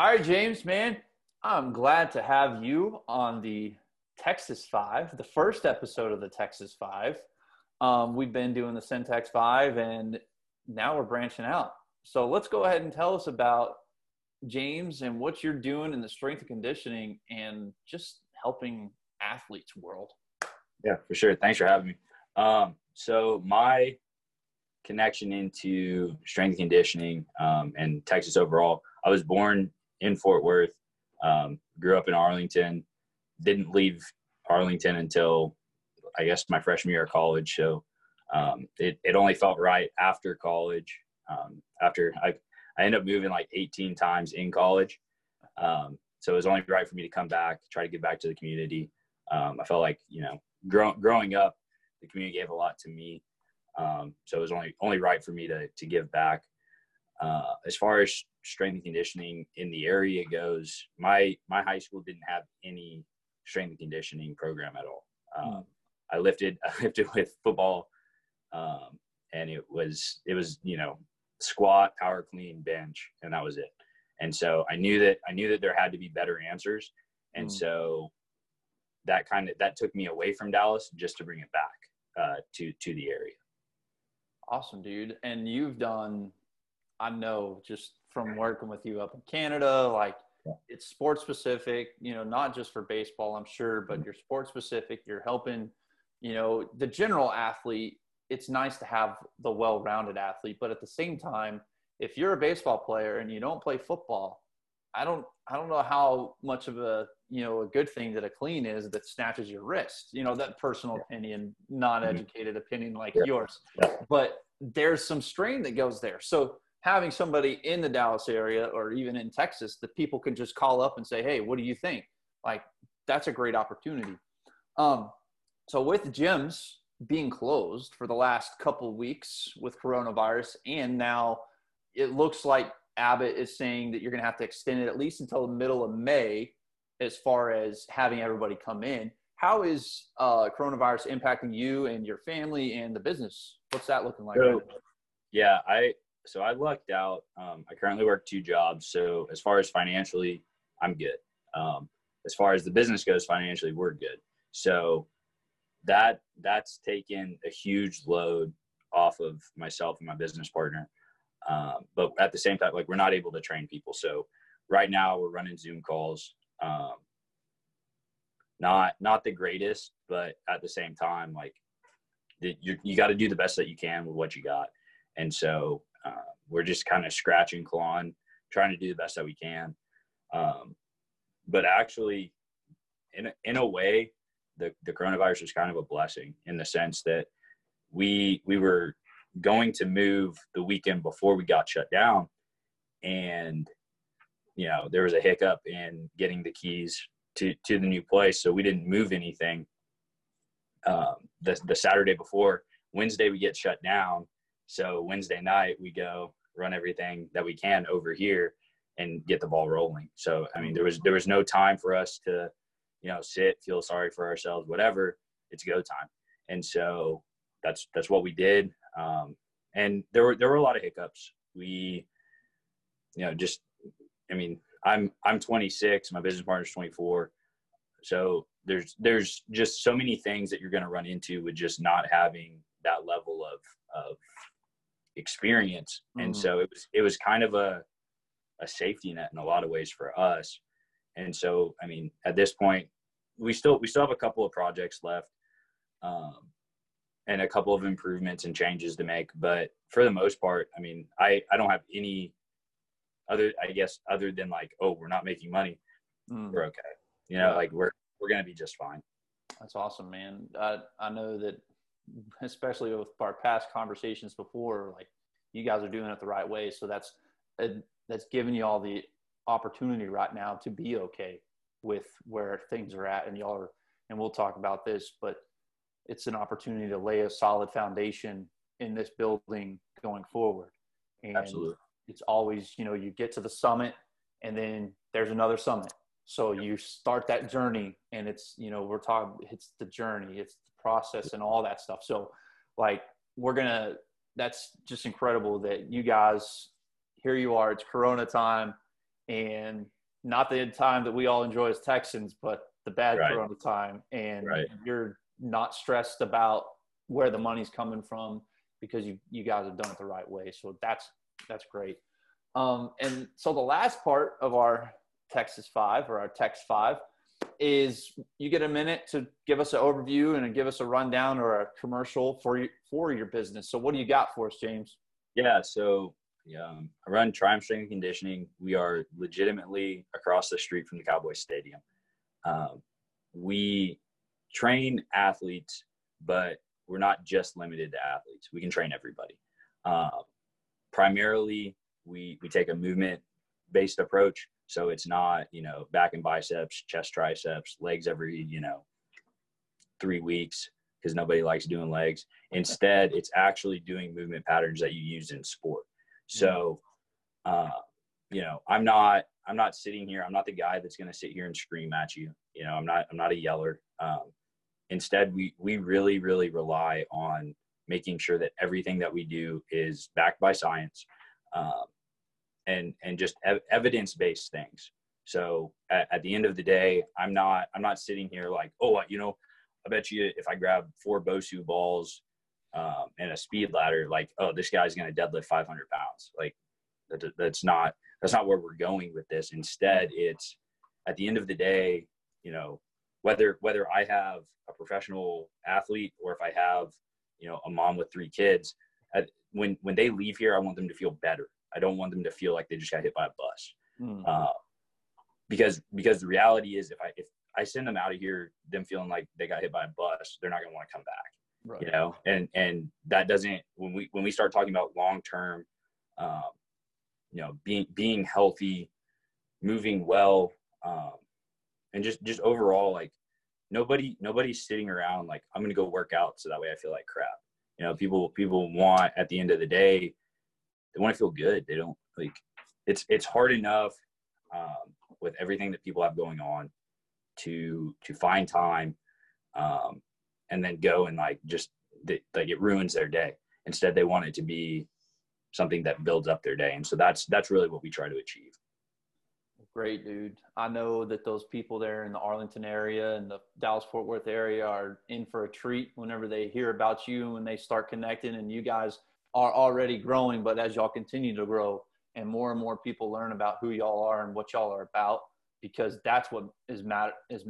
All right, James, man, I'm glad to have you on the Texas Five, the first episode of the Texas Five. Um, we've been doing the Syntax Five, and now we're branching out. So let's go ahead and tell us about James and what you're doing in the strength and conditioning and just helping athletes world. Yeah, for sure. Thanks for having me. Um, so my connection into strength and conditioning um, and Texas overall, I was born in Fort Worth, um, grew up in Arlington, didn't leave Arlington until I guess my freshman year of college. So um, it, it only felt right after college. Um, after I, I ended up moving like 18 times in college. Um, so it was only right for me to come back, try to give back to the community. Um, I felt like, you know, grow, growing up, the community gave a lot to me. Um, so it was only, only right for me to, to give back. Uh, as far as strength and conditioning in the area goes, my, my high school didn't have any strength and conditioning program at all. Um, I lifted, I lifted with football, um, and it was, it was, you know, squat, power clean, bench, and that was it. And so I knew that I knew that there had to be better answers, and mm. so that kind of that took me away from Dallas just to bring it back uh, to to the area. Awesome, dude. And you've done, I know, just from working with you up in Canada, like yeah. it's sports specific. You know, not just for baseball, I'm sure, but mm-hmm. you're sports specific. You're helping, you know, the general athlete it's nice to have the well-rounded athlete, but at the same time, if you're a baseball player and you don't play football, I don't I don't know how much of a you know a good thing that a clean is that snatches your wrist. You know that personal yeah. opinion, non-educated mm-hmm. opinion like yeah. yours, but there's some strain that goes there. So having somebody in the Dallas area or even in Texas that people can just call up and say, "Hey, what do you think?" Like that's a great opportunity. Um, so with gyms, being closed for the last couple weeks with coronavirus, and now it looks like Abbott is saying that you're going to have to extend it at least until the middle of May, as far as having everybody come in. How is uh, coronavirus impacting you and your family and the business? What's that looking like? So, yeah, I so I lucked out. Um, I currently work two jobs, so as far as financially, I'm good. Um, as far as the business goes, financially, we're good. So that that's taken a huge load off of myself and my business partner. Um, but at the same time, like we're not able to train people. So right now we're running Zoom calls. Um, not not the greatest, but at the same time, like you you got to do the best that you can with what you got. And so we're just kind of scratching, clawing, trying to do the best that we can. Um, but actually, in a, in a way, the, the coronavirus was kind of a blessing in the sense that we we were going to move the weekend before we got shut down. And you know there was a hiccup in getting the keys to to the new place. So we didn't move anything um, the, the saturday before. Wednesday we get shut down. So wednesday night we go run everything that we can over here and get the ball rolling so i mean there was there was no time for us to you know, sit, feel sorry for ourselves, whatever. It's go time. And so that's that's what we did. Um, and there were there were a lot of hiccups. We, you know, just I mean, I'm I'm 26, my business partner's 24. So there's there's just so many things that you're going to run into with just not having that level of of experience. Mm-hmm. And so it was it was kind of a a safety net in a lot of ways for us and so, I mean, at this point, we still we still have a couple of projects left, um, and a couple of improvements and changes to make. But for the most part, I mean, I I don't have any other I guess other than like, oh, we're not making money, mm. we're okay. You know, like we're we're gonna be just fine. That's awesome, man. I I know that, especially with our past conversations before, like you guys are doing it the right way. So that's uh, that's giving you all the opportunity right now to be okay with where things are at and y'all are and we'll talk about this but it's an opportunity to lay a solid foundation in this building going forward and Absolutely. it's always you know you get to the summit and then there's another summit so you start that journey and it's you know we're talking it's the journey it's the process and all that stuff so like we're gonna that's just incredible that you guys here you are it's corona time and not the time that we all enjoy as Texans, but the bad Right. Corona time, and Right. you're not stressed about where the money's coming from because you you guys have done it the right way. So that's that's great. Um, and so the last part of our Texas Five or our Tex Five is you get a minute to give us an overview and give us a rundown or a commercial for you, for your business. So what do you got for us, James? Yeah, so um, I run Triumph Strength and Conditioning. We are legitimately across the street from the Cowboys Stadium. Um, we train athletes, but we're not just limited to athletes. We can train everybody. Um, primarily, we we take a movement based approach. So it's not you know back and biceps, chest triceps, legs every you know three weeks because nobody likes doing legs. Instead, it's actually doing movement patterns that you use in sport. So, uh, you know, I'm not I'm not sitting here. I'm not the guy that's going to sit here and scream at you. You know, I'm not I'm not a yeller. Um, instead, we we really really rely on making sure that everything that we do is backed by science, um, and and just ev- evidence based things. So at, at the end of the day, I'm not I'm not sitting here like oh you know I bet you if I grab four Bosu balls um, and a speed ladder, like, oh, this guy's going to deadlift 500 pounds. Like, that, that's not that's not where we're going with this. Instead, it's at the end of the day, you know, whether whether I have a professional athlete or if I have, you know, a mom with three kids, when when they leave here, I want them to feel better. I don't want them to feel like they just got hit by a bus. Hmm. Uh, because because the reality is, if I if I send them out of here, them feeling like they got hit by a bus, they're not going to want to come back Right. you know and and that doesn't when we when we start talking about long term um you know being being healthy moving well um and just just overall like nobody nobody's sitting around like i'm gonna go work out so that way i feel like crap you know people people want at the end of the day they want to feel good they don't like it's it's hard enough um with everything that people have going on to to find time um and then go and like just th- like it ruins their day. Instead, they want it to be something that builds up their day, and so that's that's really what we try to achieve. Great, dude. I know that those people there in the Arlington area and the Dallas Fort Worth area are in for a treat whenever they hear about you and they start connecting. And you guys are already growing, but as y'all continue to grow and more and more people learn about who y'all are and what y'all are about, because that's what is matter is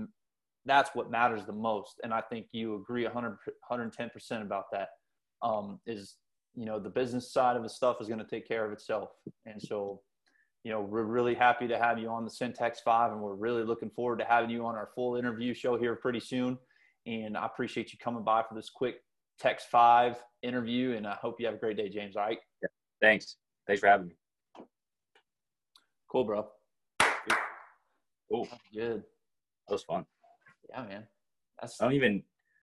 that's what matters the most. And I think you agree 100, 110% about that. Um, is, you know, the business side of the stuff is going to take care of itself. And so, you know, we're really happy to have you on the Syntax 5, and we're really looking forward to having you on our full interview show here pretty soon. And I appreciate you coming by for this quick Text 5 interview, and I hope you have a great day, James. All right? Thanks. Thanks for having me. Cool, bro. Cool. Good. That was fun. Yeah, man. That's I don't even